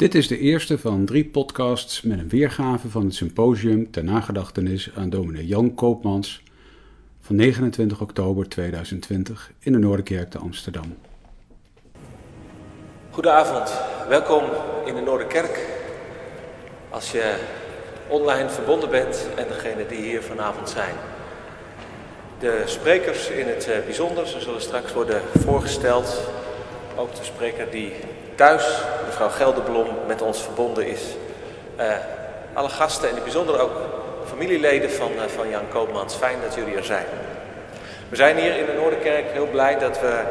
Dit is de eerste van drie podcasts met een weergave van het symposium ter nagedachtenis aan dominee Jan Koopmans van 29 oktober 2020 in de Noorderkerk te Amsterdam. Goedenavond, welkom in de Noorderkerk. Als je online verbonden bent en degene die hier vanavond zijn. De sprekers in het eh, bijzonder, ze zullen straks worden voorgesteld. Ook de spreker die thuis, mevrouw Gelderblom, met ons verbonden is. Uh, alle gasten en in bijzonder ook familieleden van, uh, van Jan Koopmans. Fijn dat jullie er zijn. We zijn hier in de Noorderkerk heel blij dat we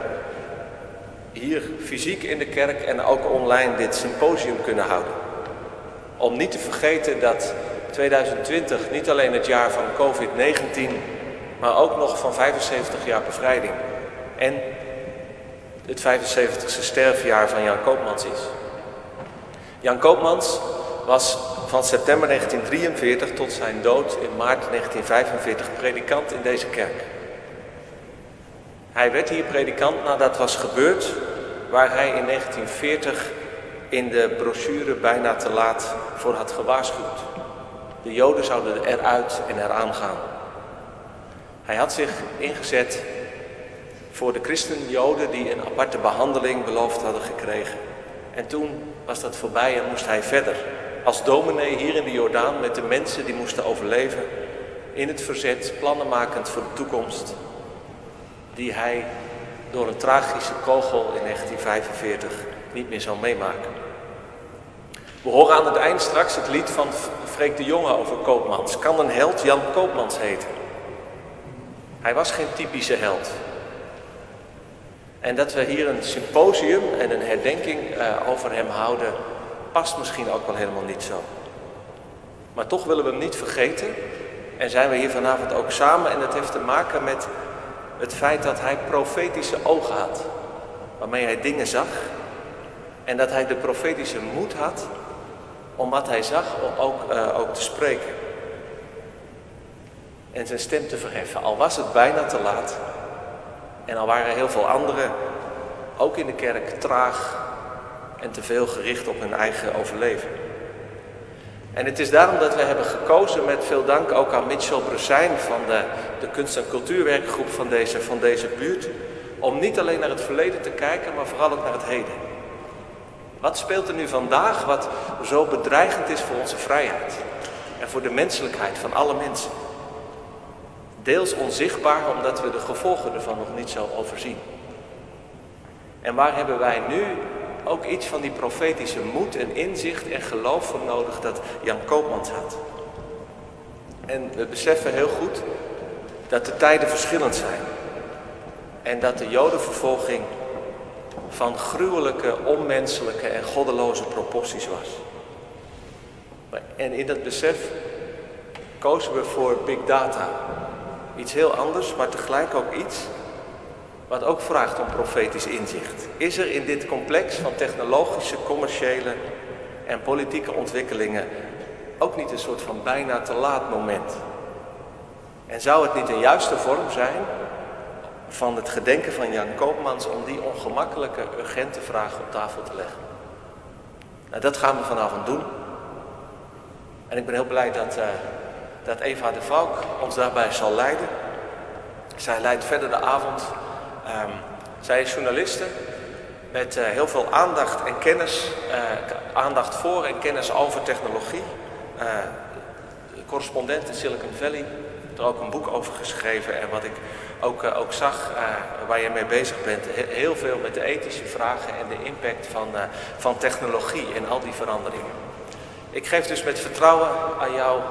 hier fysiek in de kerk en ook online dit symposium kunnen houden. Om niet te vergeten dat 2020 niet alleen het jaar van COVID-19, maar ook nog van 75 jaar bevrijding. En het 75ste sterfjaar van Jan Koopmans is. Jan Koopmans was van september 1943 tot zijn dood in maart 1945 predikant in deze kerk. Hij werd hier predikant nadat was gebeurd waar hij in 1940 in de brochure bijna te laat voor had gewaarschuwd. De Joden zouden eruit en eraan gaan. Hij had zich ingezet voor de christen-Joden die een aparte behandeling beloofd hadden gekregen. En toen was dat voorbij en moest hij verder. Als dominee hier in de Jordaan met de mensen die moesten overleven. In het verzet, plannen makend voor de toekomst. Die hij door een tragische kogel in 1945 niet meer zou meemaken. We horen aan het eind straks het lied van Freek de Jonge over Koopmans. Kan een held Jan Koopmans heten? Hij was geen typische held. En dat we hier een symposium en een herdenking uh, over hem houden, past misschien ook wel helemaal niet zo. Maar toch willen we hem niet vergeten en zijn we hier vanavond ook samen en dat heeft te maken met het feit dat hij profetische ogen had, waarmee hij dingen zag en dat hij de profetische moed had om wat hij zag ook, uh, ook te spreken. En zijn stem te verheffen, al was het bijna te laat, en al waren heel veel anderen, ook in de kerk, traag en te veel gericht op hun eigen overleven. En het is daarom dat we hebben gekozen, met veel dank ook aan Mitchell Brusijn van de, de kunst- en cultuurwerkgroep van deze, van deze buurt, om niet alleen naar het verleden te kijken, maar vooral ook naar het heden. Wat speelt er nu vandaag wat zo bedreigend is voor onze vrijheid en voor de menselijkheid van alle mensen? Deels onzichtbaar omdat we de gevolgen ervan nog niet zo overzien. En waar hebben wij nu ook iets van die profetische moed en inzicht en geloof voor nodig dat Jan Koopmans had? En we beseffen heel goed dat de tijden verschillend zijn. En dat de jodenvervolging van gruwelijke, onmenselijke en goddeloze proporties was. En in dat besef kozen we voor big data, Iets heel anders, maar tegelijk ook iets wat ook vraagt om profetisch inzicht. Is er in dit complex van technologische, commerciële en politieke ontwikkelingen ook niet een soort van bijna te laat moment? En zou het niet een juiste vorm zijn van het gedenken van Jan Koopmans om die ongemakkelijke, urgente vraag op tafel te leggen? Nou, dat gaan we vanavond doen. En ik ben heel blij dat. Uh, dat Eva de Valk ons daarbij zal leiden. Zij leidt verder de avond. Um, zij is journaliste met uh, heel veel aandacht en kennis, uh, aandacht voor en kennis over technologie. Uh, correspondent in Silicon Valley, er ook een boek over geschreven. En wat ik ook, ook zag, waar je mee bezig bent, heel veel met de ethische vragen en de impact van, van technologie en al die veranderingen. Ik geef dus met vertrouwen aan jou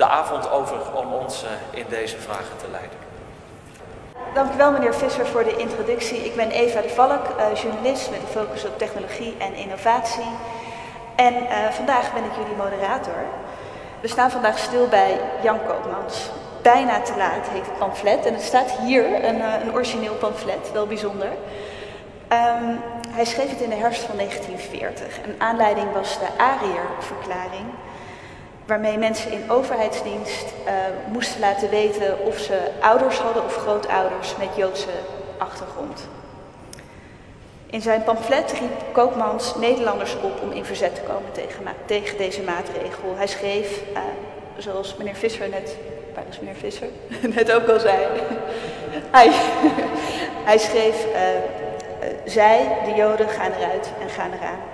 de avond over om ons eh, in deze vragen te leiden. Dankjewel meneer Visser voor de introductie. Ik ben Eva de Valk, uh, journalist met een focus op technologie en innovatie. En uh, vandaag ben ik jullie moderator. We staan vandaag stil bij Jan Koopmans. Bijna te laat heet het pamflet. En het staat hier, een, een origineel pamflet, wel bijzonder. Um, hij schreef het in de herfst van 1940. En aanleiding was de Ariër-verklaring waarmee mensen in overheidsdienst uh, moesten laten weten of ze ouders hadden of grootouders met Joodse achtergrond. In zijn pamflet riep Koopmans Nederlanders op om in verzet te komen tegen, tegen deze maatregel. Hij schreef, uh, zoals meneer Visser net, waar meneer Visser? net ook al zei. hij, hij schreef, uh, zij, de Joden, gaan eruit en gaan eraan.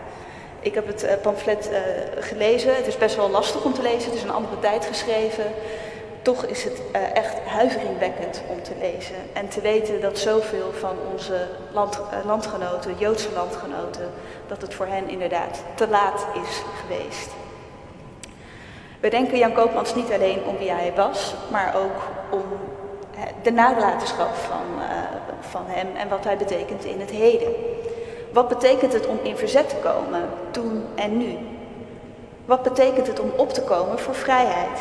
Ik heb het uh, pamflet gelezen. Het is best wel lastig om te lezen. Het is een andere tijd geschreven toch is het uh, echt huiveringwekkend om te lezen. En te weten dat zoveel van onze land, landgenoten, Joodse landgenoten, dat het voor hen inderdaad te laat is geweest. We denken Jan Koopmans niet alleen om wie hij was, maar ook om de nalatenschap van, van hem en wat hij betekent in het heden. Wat betekent het om in verzet te komen, toen en nu? Wat betekent het om op te komen voor vrijheid?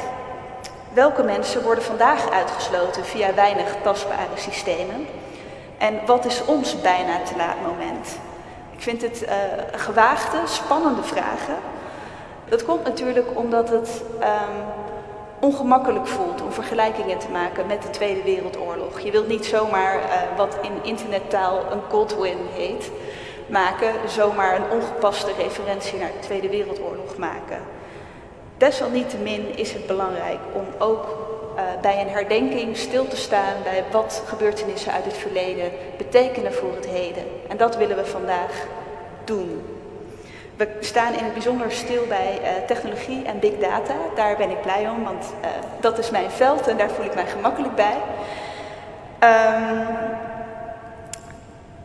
Welke mensen worden vandaag uitgesloten via weinig tastbare systemen? En wat is ons bijna te laat moment? Ik vind het uh, gewaagde, spannende vragen. Dat komt natuurlijk omdat het um, ongemakkelijk voelt om vergelijkingen te maken met de Tweede Wereldoorlog. Je wilt niet zomaar uh, wat in internettaal een cold win heet maken, zomaar een ongepaste referentie naar de Tweede Wereldoorlog maken. Desalniettemin is het belangrijk om ook uh, bij een herdenking stil te staan bij wat gebeurtenissen uit het verleden betekenen voor het heden. En dat willen we vandaag doen. We staan in het bijzonder stil bij uh, technologie en big data. Daar ben ik blij om, want uh, dat is mijn veld en daar voel ik mij gemakkelijk bij. Um,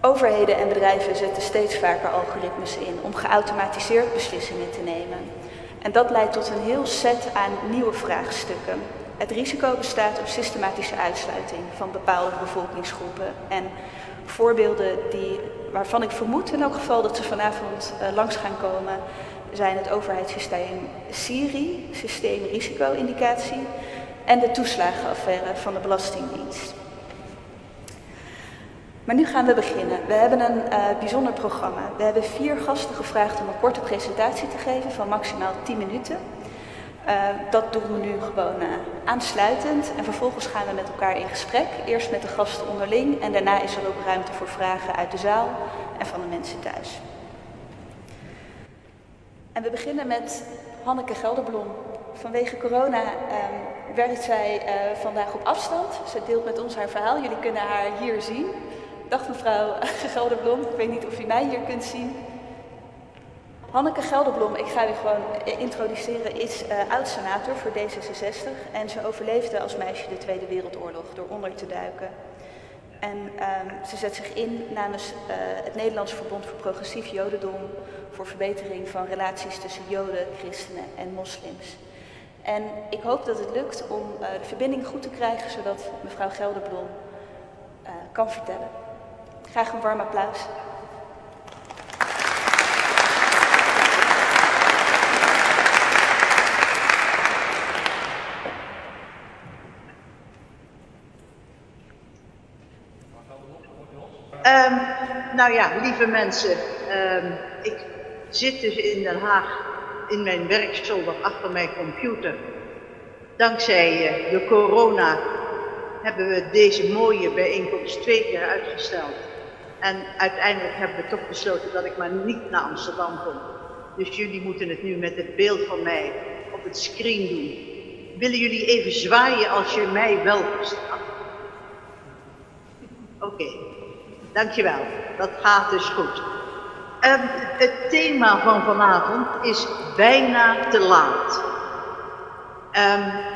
overheden en bedrijven zetten steeds vaker algoritmes in om geautomatiseerd beslissingen te nemen. En dat leidt tot een heel set aan nieuwe vraagstukken. Het risico bestaat op systematische uitsluiting van bepaalde bevolkingsgroepen. En voorbeelden die, waarvan ik vermoed in elk geval dat ze vanavond uh, langs gaan komen, zijn het overheidssysteem Siri, systeem risico-indicatie, en de toeslagenaffaire van de Belastingdienst. Maar nu gaan we beginnen. We hebben een uh, bijzonder programma. We hebben vier gasten gevraagd om een korte presentatie te geven van maximaal 10 minuten. Uh, dat doen we nu gewoon uh, aansluitend en vervolgens gaan we met elkaar in gesprek. Eerst met de gasten onderling en daarna is er ook ruimte voor vragen uit de zaal en van de mensen thuis. En we beginnen met Hanneke Gelderblom. Vanwege corona um, werkt zij vandaag op afstand. Ze deelt met ons haar verhaal. Jullie kunnen haar hier zien. Dag mevrouw Gelderblom, ik weet niet of u mij hier kunt zien. Hanneke Gelderblom, ik ga u gewoon introduceren, is uh, oud-senator voor D66 en ze overleefde als meisje de Tweede Wereldoorlog door onder te duiken. En um, ze zet zich in namens uh, het Nederlands Verbond voor Progressief Jodendom voor verbetering van relaties tussen Joden, christenen en moslims. En ik hoop dat het lukt om uh, de verbinding goed te krijgen, zodat mevrouw Gelderblom kan vertellen. Graag een warm applaus. Um, nou ja, lieve mensen, um, ik zit dus in Den Haag in mijn werkzolder achter mijn computer. Dankzij uh, de corona hebben we deze mooie bijeenkomst twee keer uitgesteld. En uiteindelijk hebben we toch besloten dat ik maar niet naar Amsterdam kom. Dus jullie moeten het nu met het beeld van mij op het screen doen. Willen jullie even zwaaien als je mij wel verstaat? Oké, dankjewel. Dat gaat dus goed. Um, het thema van vanavond is bijna te laat. Um,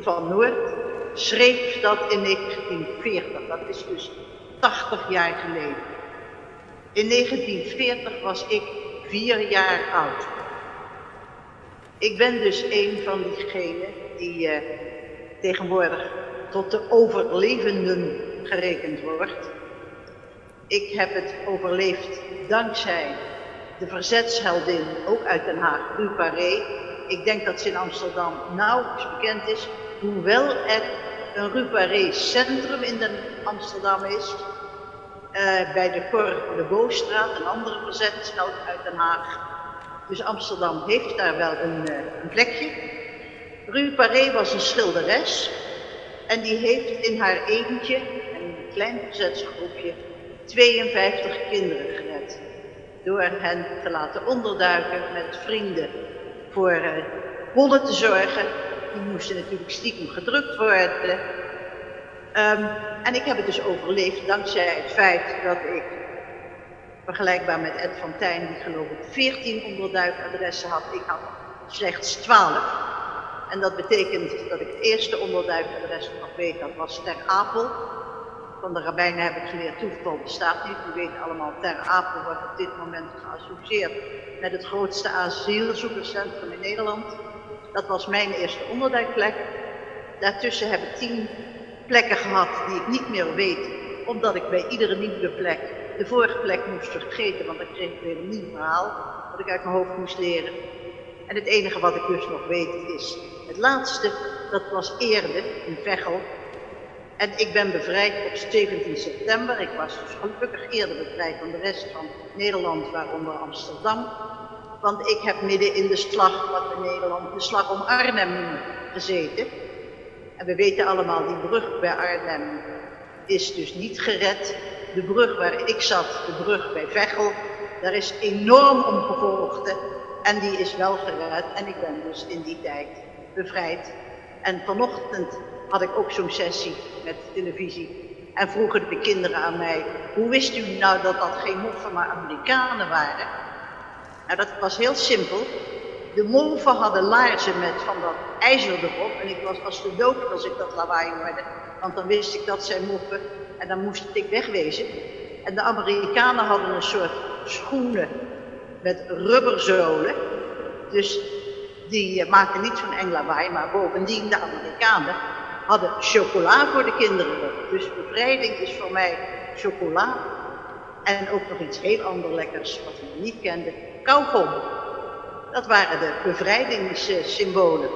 van Noord schreef dat in 1940. Dat is dus 80 jaar geleden. In 1940 was ik vier jaar oud. Ik ben dus een van diegenen die uh, tegenwoordig tot de overlevenden gerekend wordt. Ik heb het overleefd dankzij de verzetsheldin, ook uit Den Haag, Ru Paré. Ik denk dat ze in Amsterdam nauwelijks bekend is, hoewel er een Ru Paré centrum in Den Amsterdam is, uh, bij de Cor de Boostraat, een andere verzetsheld uit Den Haag. Dus Amsterdam heeft daar wel een, uh, een plekje. Ru Paré was een schilderes en die heeft in haar eentje, een klein verzetsgroepje, 52 kinderen gered. Door hen te laten onderduiken met vrienden voor uh, te zorgen. Die moesten natuurlijk stiekem gedrukt worden. Um, en ik heb het dus overleefd dankzij het feit dat ik, vergelijkbaar met Ed van Tijn, die geloof ik 14 onderduikadressen had, ik had slechts 12. En dat betekent dat ik het eerste onderduikadres nog weet, dat was Ter Apel. Van de rabbijnen heb ik geleerd, toeval bestaat niet. We weten allemaal, Ter Apel wordt op dit moment geassocieerd met het grootste asielzoekerscentrum in Nederland. Dat was mijn eerste onderduikplek. Daartussen heb ik tien plekken gehad die ik niet meer weet, omdat ik bij iedere nieuwe plek de vorige plek moest vergeten, want dan kreeg ik weer een nieuw verhaal dat ik uit mijn hoofd moest leren. En het enige wat ik dus nog weet is het laatste, dat was Eerde in Veghel. En ik ben bevrijd op 17 september. Ik was dus gelukkig eerder bevrijd dan de rest van Nederland, waaronder Amsterdam. Want ik heb midden in de slag, wat we Nederland de slag om Arnhem gezeten. En we weten allemaal, die brug bij Arnhem is dus niet gered. De brug waar ik zat, de brug bij Veghel, daar is enorm om. En die is wel gered en ik ben dus in die tijd bevrijd. En vanochtend had ik ook zo'n sessie met televisie. En vroegen de kinderen aan mij, hoe wist u nou dat dat geen moffen maar Amerikanen waren? Nou, dat was heel simpel. De moffen hadden laarzen met van dat ijzer erop. En ik was als de als ik dat lawaai hoorde. Want dan wist ik dat zijn moffen. En dan moest ik wegwezen. En de Amerikanen hadden een soort schoenen met rubberzolen. Dus die uh, maken niet zo'n eng lawaai. Maar bovendien, de Amerikanen hadden chocola voor de kinderen. Dus bevrijding is voor mij chocola. En ook nog iets heel ander lekkers wat we niet kenden. Kauwgom. Dat waren de bevrijdingssymbolen.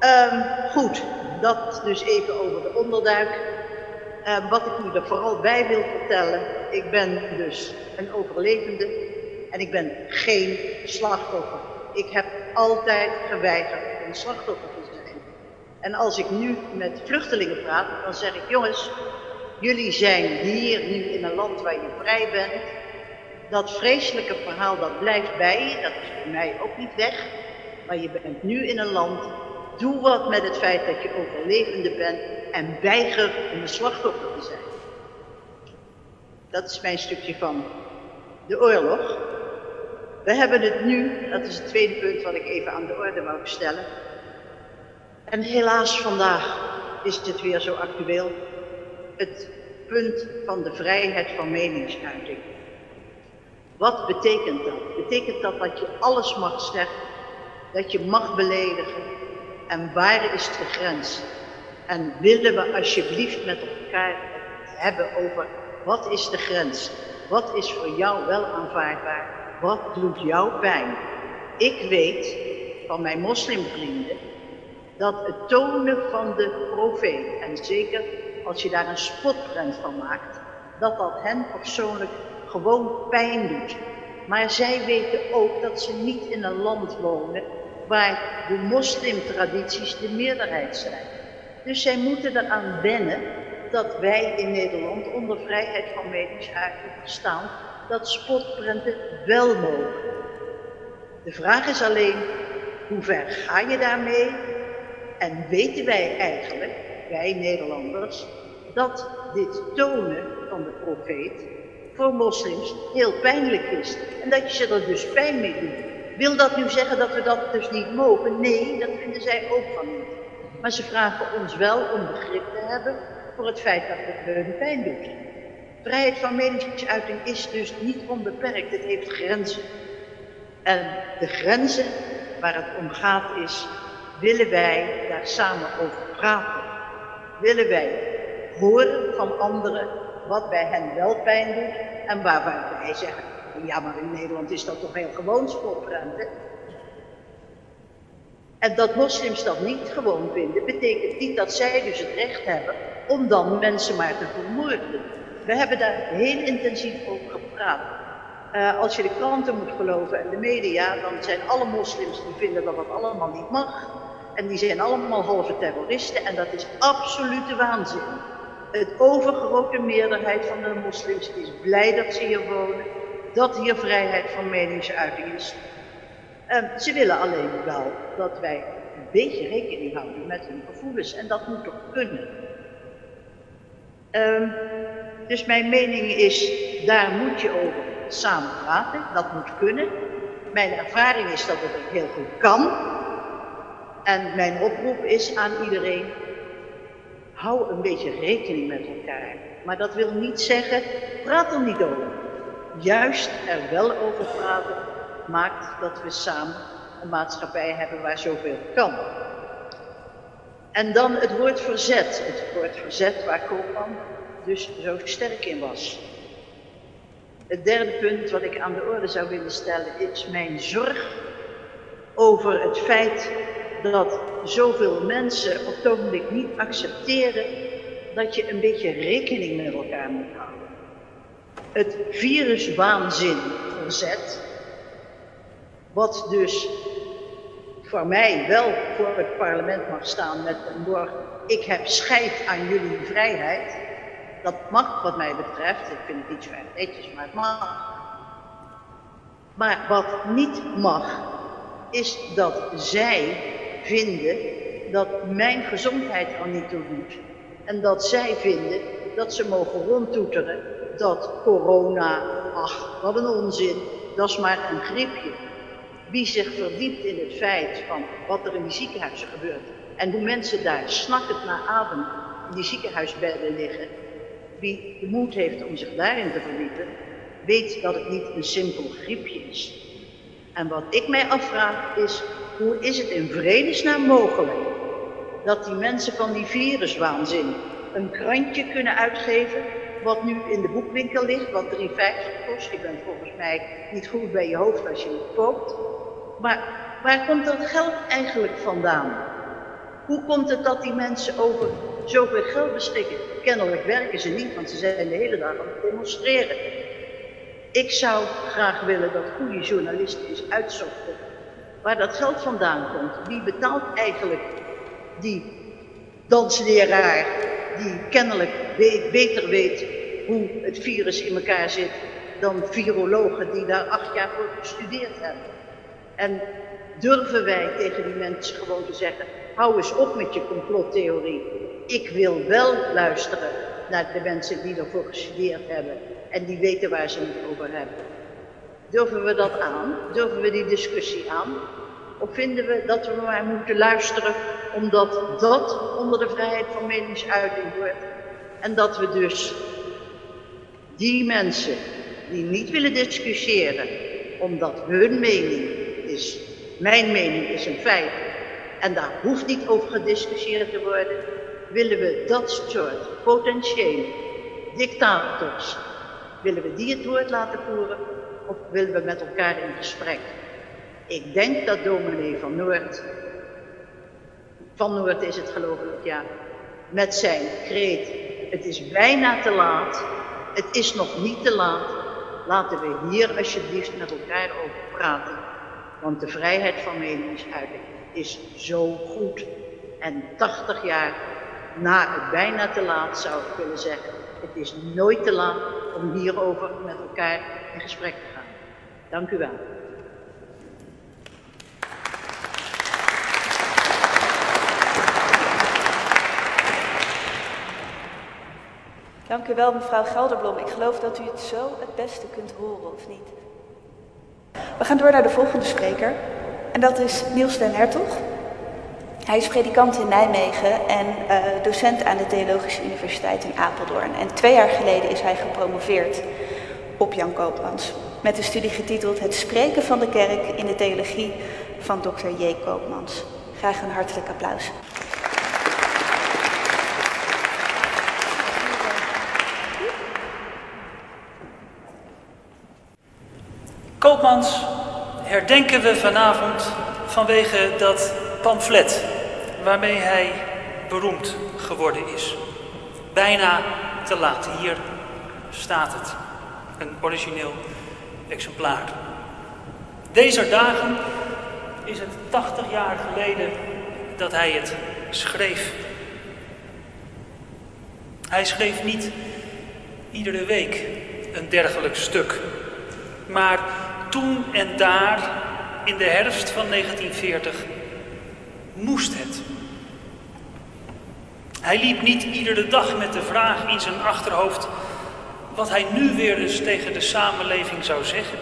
Um, goed, dat dus even over de onderduik. Uh, wat ik u er vooral bij wil vertellen, ik ben dus een overlevende en ik ben geen slachtoffer. Ik heb altijd geweigerd een slachtoffer te zijn. En als ik nu met vluchtelingen praat, dan zeg ik, jongens, jullie zijn hier nu in een land waar je vrij bent. Dat vreselijke verhaal, dat blijft bij je, dat is bij mij ook niet weg. Maar je bent nu in een land, doe wat met het feit dat je overlevende bent en weiger een slachtoffer te zijn. Dat is mijn stukje van de oorlog. We hebben het nu, dat is het tweede punt wat ik even aan de orde wou stellen. En helaas vandaag is het weer zo actueel. Het punt van de vrijheid van meningsuiting. Wat betekent dat? Betekent dat dat je alles mag zeggen, dat je mag beledigen en waar is de grens? En willen we alsjeblieft met elkaar hebben over wat is de grens? Wat is voor jou wel aanvaardbaar? Wat doet jou pijn? Ik weet van mijn moslimvrienden dat het tonen van de profeet, en zeker als je daar een spotprent van maakt, dat dat hen persoonlijk gewoon pijn doet. Maar zij weten ook dat ze niet in een land wonen waar de moslimtradities de meerderheid zijn. Dus zij moeten eraan wennen dat wij in Nederland onder vrijheid van meningsuiting staan dat spotprenten wel mogen. De vraag is alleen, hoe ver ga je daarmee? En weten wij eigenlijk, wij Nederlanders, dat dit tonen van de profeet voor moslims heel pijnlijk is. En dat je ze er dus pijn mee doet. Wil dat nu zeggen dat we dat dus niet mogen? Nee, dat vinden zij ook van niet. Maar ze vragen ons wel om begrip te hebben voor het feit dat het hun pijn doet. Vrijheid van meningsuiting is dus niet onbeperkt, het heeft grenzen. En de grenzen waar het om gaat is, willen wij daar samen over praten? Willen wij horen van anderen wat bij hen wel pijn doet en waar wij zeggen, ja maar in Nederland is dat toch heel gewoon sportruimte. En dat moslims dat niet gewoon vinden, betekent niet dat zij dus het recht hebben om dan mensen maar te vermoorden. We hebben daar heel intensief over gepraat. Uh, als je de kranten moet geloven en de media, dan zijn alle moslims die vinden dat dat allemaal niet mag. En die zijn allemaal halve terroristen en dat is absolute waanzin. Het overgrote meerderheid van de moslims is blij dat ze hier wonen, dat hier vrijheid van meningsuiting is. Ehm, ze willen alleen wel dat wij een beetje rekening houden met hun gevoelens en dat moet toch kunnen. Ehm, dus mijn mening is, daar moet je over samen praten, dat moet kunnen. Mijn ervaring is dat het heel goed kan. En mijn oproep is aan iedereen, hou een beetje rekening met elkaar. Maar dat wil niet zeggen, praat er niet over. Juist er wel over praten maakt dat we samen een maatschappij hebben waar zoveel kan. En dan het woord verzet. Het woord verzet waar Koopman dus zo sterk in was. Het derde punt wat ik aan de orde zou willen stellen is mijn zorg over het feit dat zoveel mensen op het ogenblik niet accepteren dat je een beetje rekening met elkaar moet houden. Het viruswaanzin verzet, wat dus voor mij wel voor het parlement mag staan met een woord, ik heb scheid aan jullie vrijheid. Dat mag wat mij betreft, ik vind het niet zo erg netjes, maar het mag. Maar wat niet mag, is dat zij vinden dat mijn gezondheid er niet toe doet. En dat zij vinden dat ze mogen rondtoeteren dat corona, ach, wat een onzin, dat is maar een griepje. Wie zich verdiept in het feit van wat er in die ziekenhuizen gebeurt en hoe mensen daar snakkend naar adem in die ziekenhuisbedden liggen, wie de moed heeft om zich daarin te verdiepen, weet dat het niet een simpel griepje is. En wat ik mij afvraag is, hoe is het in vredesnaam mogelijk dat die mensen van die viruswaanzin een krantje kunnen uitgeven wat nu in de boekwinkel ligt, wat 3,50 kost. Je bent volgens mij niet goed bij je hoofd als je het koopt. Maar waar komt dat geld eigenlijk vandaan? Hoe komt het dat die mensen over zoveel geld beschikken? Kennelijk werken ze niet, want ze zijn de hele dag aan het demonstreren. Ik zou graag willen dat goede journalisten eens uitzochten waar dat geld vandaan komt. Wie betaalt eigenlijk die dansleraar die kennelijk beter weet hoe het virus in elkaar zit dan virologen die daar acht jaar voor gestudeerd hebben. En durven wij tegen die mensen gewoon te zeggen, hou eens op met je complottheorie. Ik wil wel luisteren naar de mensen die ervoor gestudeerd hebben en die weten waar ze het over hebben. Durven we dat aan? Durven we die discussie aan? Of vinden we dat we maar moeten luisteren omdat dat onder de vrijheid van meningsuiting wordt en dat we dus die mensen die niet willen discussiëren omdat hun mening is, mijn mening is een feit en daar hoeft niet over gediscussieerd te worden, willen we dat soort potentiële dictators, willen we die het woord laten voeren of willen we met elkaar in gesprek? Ik denk dat dominee van Noord, van Noord is het geloof ik, ja, met zijn kreet, het is bijna te laat, het is nog niet te laat, laten we hier alsjeblieft met elkaar over praten. Want de vrijheid van meningsuiting is zo goed. En 80 jaar na het bijna te laat zou ik willen zeggen, het is nooit te laat om hierover met elkaar in gesprek te. Dank u wel. Dank u wel, mevrouw Gelderblom. Ik geloof dat u het zo het beste kunt horen, of niet? We gaan door naar de volgende spreker. En dat is Niels den Hertog. Hij is predikant in Nijmegen en uh, docent aan de Theologische Universiteit in Apeldoorn. En twee jaar geleden is hij gepromoveerd op Jan Koopmans. Met de studie getiteld Het spreken van de kerk in de theologie van Dr. J. Koopmans. Graag een hartelijk applaus. Koopmans herdenken we vanavond vanwege dat pamflet waarmee hij beroemd geworden is. Bijna te laat. Hier staat het. Een origineel exemplaar. Deze dagen is het 80 jaar geleden dat hij het schreef. Hij schreef niet iedere week een dergelijk stuk, maar toen en daar, in de herfst van 1940, moest het. Hij liep niet iedere dag met de vraag in zijn achterhoofd wat hij nu weer eens tegen de samenleving zou zeggen.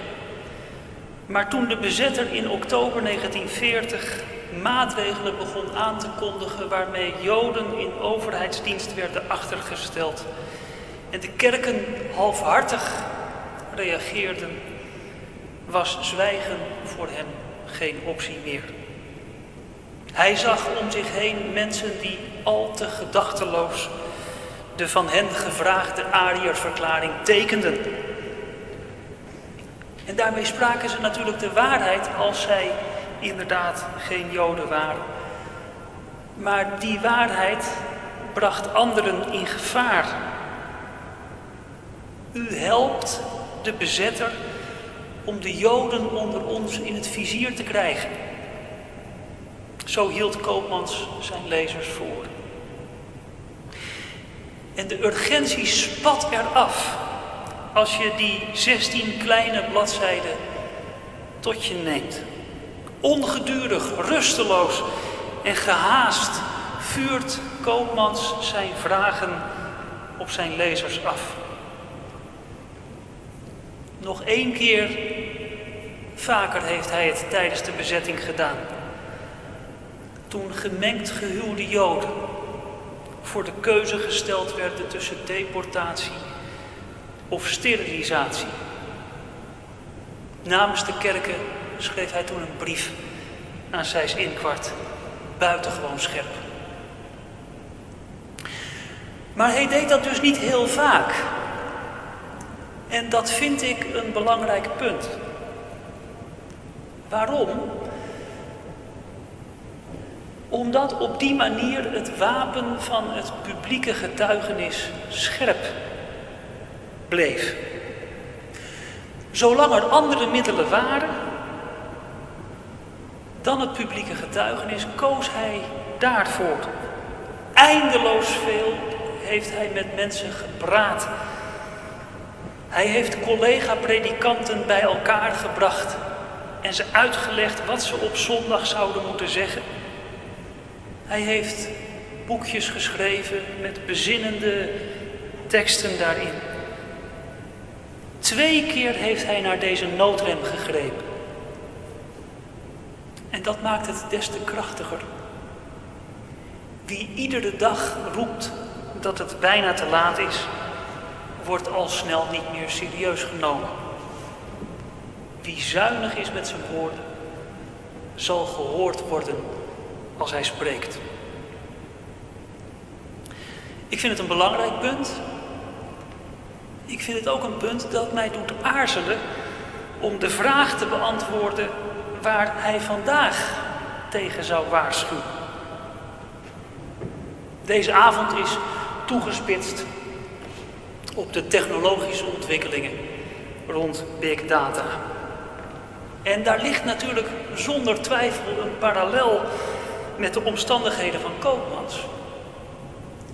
Maar toen de bezetter in oktober 1940 maatregelen begon aan te kondigen waarmee Joden in overheidsdienst werden achtergesteld en de kerken halfhartig reageerden, was zwijgen voor hem geen optie meer. Hij zag om zich heen mensen die al te gedachteloos de van hen gevraagde Ariërverklaring tekenden. En daarmee spraken ze natuurlijk de waarheid als zij inderdaad geen Joden waren. Maar die waarheid bracht anderen in gevaar. U helpt de bezetter om de Joden onder ons in het vizier te krijgen. Zo hield Koopmans zijn lezers voor. En de urgentie spat eraf als je die 16 kleine bladzijden tot je neemt. Ongedurig, rusteloos en gehaast vuurt Koopmans zijn vragen op zijn lezers af. Nog één keer vaker heeft hij het tijdens de bezetting gedaan. Toen gemengd gehuwde Joden voor de keuze gesteld werden tussen deportatie of sterilisatie. Namens de kerken schreef hij toen een brief aan Zijs Inkwart, buitengewoon scherp. Maar hij deed dat dus niet heel vaak. En dat vind ik een belangrijk punt. Waarom? Omdat op die manier het wapen van het publieke getuigenis scherp bleef. Zolang er andere middelen waren dan het publieke getuigenis, koos hij daarvoor. Eindeloos veel heeft hij met mensen gepraat. Hij heeft collega-predikanten bij elkaar gebracht en ze uitgelegd wat ze op zondag zouden moeten zeggen. Hij heeft boekjes geschreven met bezinnende teksten daarin. Twee keer heeft hij naar deze noodrem gegrepen. En dat maakt het des te krachtiger. Wie iedere dag roept dat het bijna te laat is, wordt al snel niet meer serieus genomen. Wie zuinig is met zijn woorden, zal gehoord worden als hij spreekt. Ik vind het een belangrijk punt. Ik vind het ook een punt dat mij doet aarzelen om de vraag te beantwoorden waar hij vandaag tegen zou waarschuwen. Deze avond is toegespitst op de technologische ontwikkelingen rond big data. En daar ligt natuurlijk zonder twijfel een parallel met de omstandigheden van Koopmans.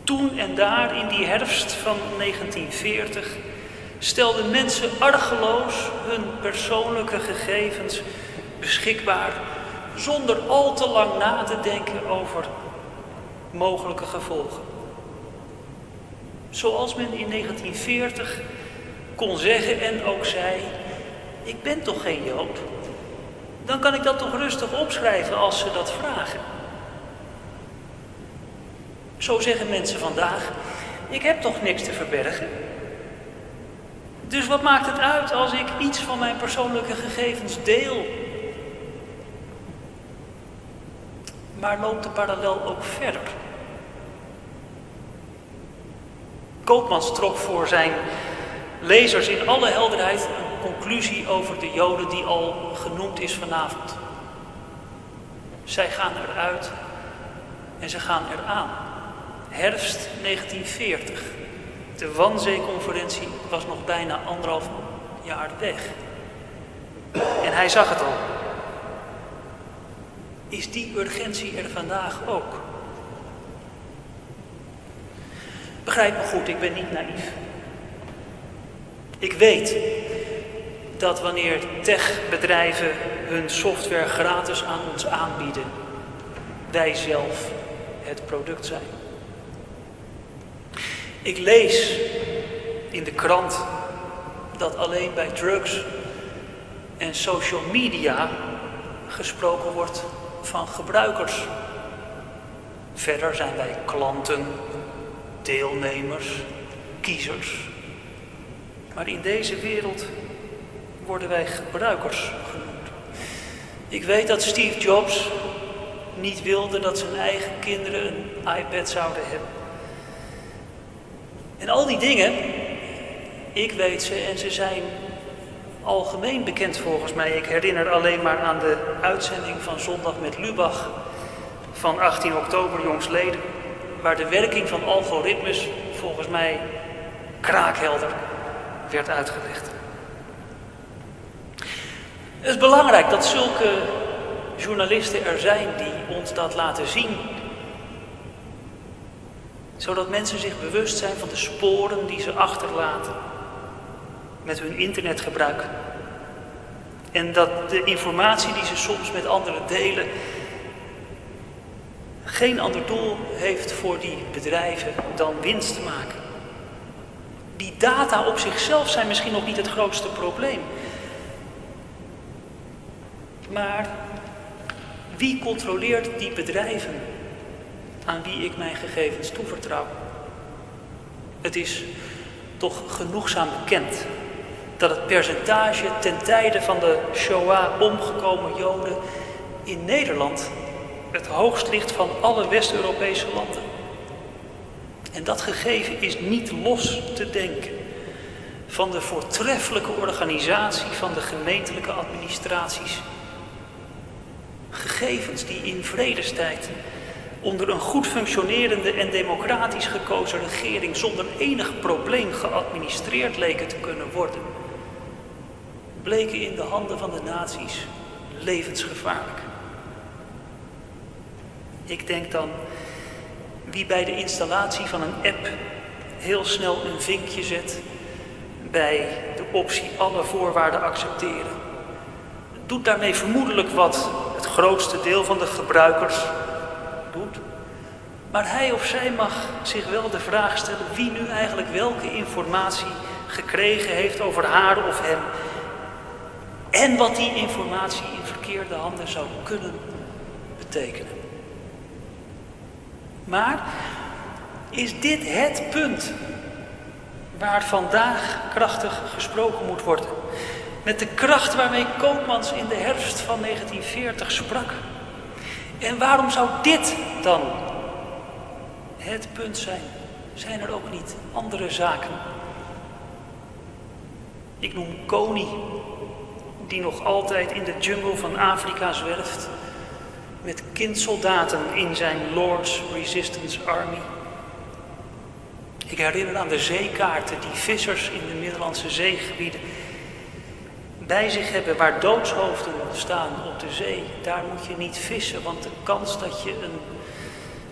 Toen en daar in die herfst van 1940 stelden mensen argeloos hun persoonlijke gegevens beschikbaar zonder al te lang na te denken over mogelijke gevolgen. Zoals men in 1940 kon zeggen en ook zei: Ik ben toch geen Jood? Dan kan ik dat toch rustig opschrijven als ze dat vragen. Zo zeggen mensen vandaag: Ik heb toch niks te verbergen? Dus wat maakt het uit als ik iets van mijn persoonlijke gegevens deel? Maar loopt de parallel ook verder? Koopmans trok voor zijn lezers in alle helderheid een conclusie over de Joden die al genoemd is vanavond. Zij gaan eruit en ze gaan eraan. Herfst 1940. De Wanzee-conferentie was nog bijna anderhalf jaar weg. En hij zag het al. Is die urgentie er vandaag ook? begrijp me goed, ik ben niet naïef. Ik weet dat wanneer techbedrijven hun software gratis aan ons aanbieden, wij zelf het product zijn. Ik lees in de krant dat alleen bij drugs en social media gesproken wordt van gebruikers. Verder zijn wij klanten, deelnemers, kiezers. Maar in deze wereld worden wij gebruikers genoemd. Ik weet dat Steve Jobs niet wilde dat zijn eigen kinderen een iPad zouden hebben. En al die dingen, ik weet ze en ze zijn algemeen bekend volgens mij. Ik herinner alleen maar aan de uitzending van Zondag met Lubach van 18 oktober jongsleden, waar de werking van algoritmes volgens mij kraakhelder werd uitgelegd. Het is belangrijk dat zulke journalisten er zijn die ons dat laten zien. Zodat mensen zich bewust zijn van de sporen die ze achterlaten met hun internetgebruik. En dat de informatie die ze soms met anderen delen geen ander doel heeft voor die bedrijven dan winst te maken. Die data op zichzelf zijn misschien nog niet het grootste probleem. Maar wie controleert die bedrijven aan wie ik mijn gegevens toevertrouw? Het is toch genoegzaam bekend dat het percentage ten tijde van de Shoah omgekomen Joden in Nederland het hoogst ligt van alle West-Europese landen. En dat gegeven is niet los te denken van de voortreffelijke organisatie van de gemeentelijke administraties. Gegevens die in vredestijd onder een goed functionerende en democratisch gekozen regering zonder enig probleem geadministreerd leken te kunnen worden, bleken in de handen van de naties levensgevaarlijk. Ik denk dan, wie bij de installatie van een app heel snel een vinkje zet bij de optie alle voorwaarden accepteren, doet daarmee vermoedelijk wat het grootste deel van de gebruikers Maar hij of zij mag zich wel de vraag stellen wie nu eigenlijk welke informatie gekregen heeft over haar of hem. En wat die informatie in verkeerde handen zou kunnen betekenen. Maar is dit het punt waar vandaag krachtig gesproken moet worden? Met de kracht waarmee Koopmans in de herfst van 1940 sprak. En waarom zou dit dan het punt zijn? Zijn er ook niet andere zaken? Ik noem Kony, die nog altijd in de jungle van Afrika zwerft met kindsoldaten in zijn Lord's Resistance Army. Ik herinner aan de zeekaarten die vissers in de Middellandse zeegebieden bij zich hebben waar doodshoofden staan op de zee. Daar moet je niet vissen, want de kans dat je een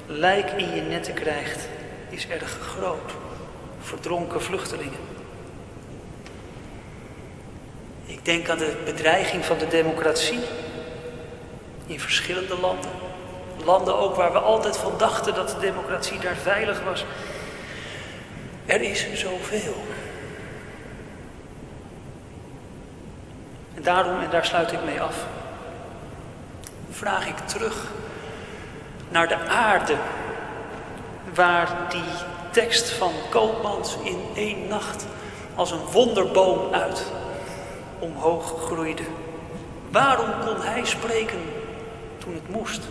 lijk in je netten krijgt is erg groot. Verdronken vluchtelingen. Ik denk aan de bedreiging van de democratie in verschillende landen. Landen ook waar we altijd van dachten dat de democratie daar veilig was. Er is zoveel. Daarom, en daar sluit ik mee af, vraag ik terug naar de aarde waar die tekst van Koopmans in één nacht als een wonderboom uit omhoog groeide. Waarom kon hij spreken toen het moest.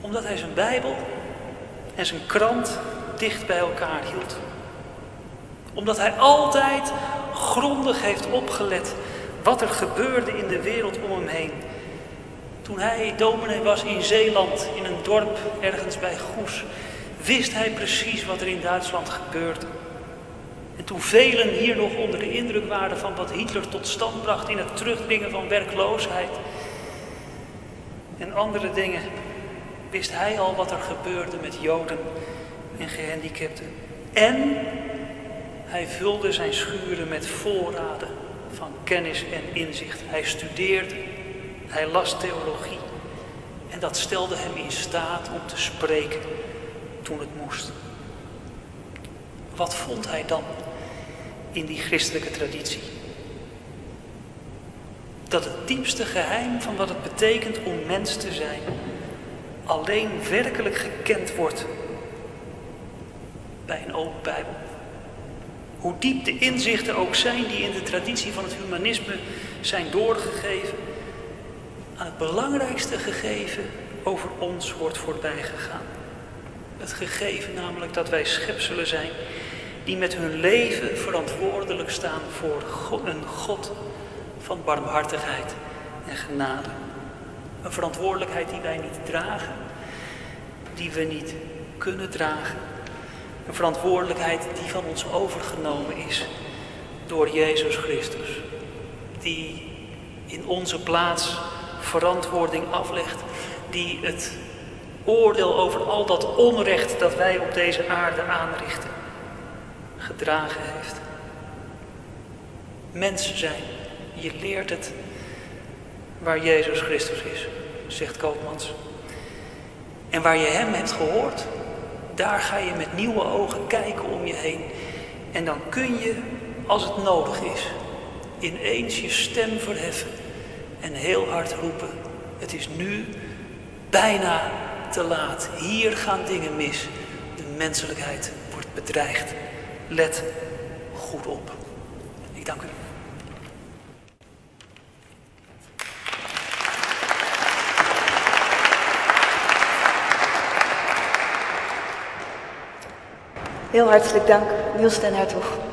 Omdat hij zijn Bijbel en zijn krant dicht bij elkaar hield. Omdat hij altijd grondig heeft opgelet wat er gebeurde in de wereld om hem heen. Toen hij dominee was in Zeeland, in een dorp ergens bij Goes, wist hij precies wat er in Duitsland gebeurde. En toen velen hier nog onder de indruk waren van wat Hitler tot stand bracht in het terugdringen van werkloosheid en andere dingen, wist hij al wat er gebeurde met Joden en gehandicapten. En hij vulde zijn schuren met voorraden van kennis en inzicht. Hij studeerde, hij las theologie. En dat stelde hem in staat om te spreken toen het moest. Wat vond hij dan in die christelijke traditie? Dat het diepste geheim van wat het betekent om mens te zijn alleen werkelijk gekend wordt bij een open Bijbel. Hoe diep de inzichten ook zijn die in de traditie van het humanisme zijn doorgegeven, aan het belangrijkste gegeven over ons wordt voorbij gegaan. Het gegeven namelijk dat wij schepselen zijn die met hun leven verantwoordelijk staan voor een God van barmhartigheid en genade. Een verantwoordelijkheid die wij niet dragen, die we niet kunnen dragen. Een verantwoordelijkheid die van ons overgenomen is door Jezus Christus, die in onze plaats verantwoording aflegt, die het oordeel over al dat onrecht dat wij op deze aarde aanrichten, gedragen heeft. Mensen zijn, je leert het waar Jezus Christus is, zegt Koopmans. En waar je Hem hebt gehoord, daar ga je met nieuwe ogen kijken om je heen. En dan kun je, als het nodig is, ineens je stem verheffen en heel hard roepen. Het is nu bijna te laat. Hier gaan dingen mis. De menselijkheid wordt bedreigd. Let goed op. Ik dank u. Heel hartelijk dank, Niels den Hertog.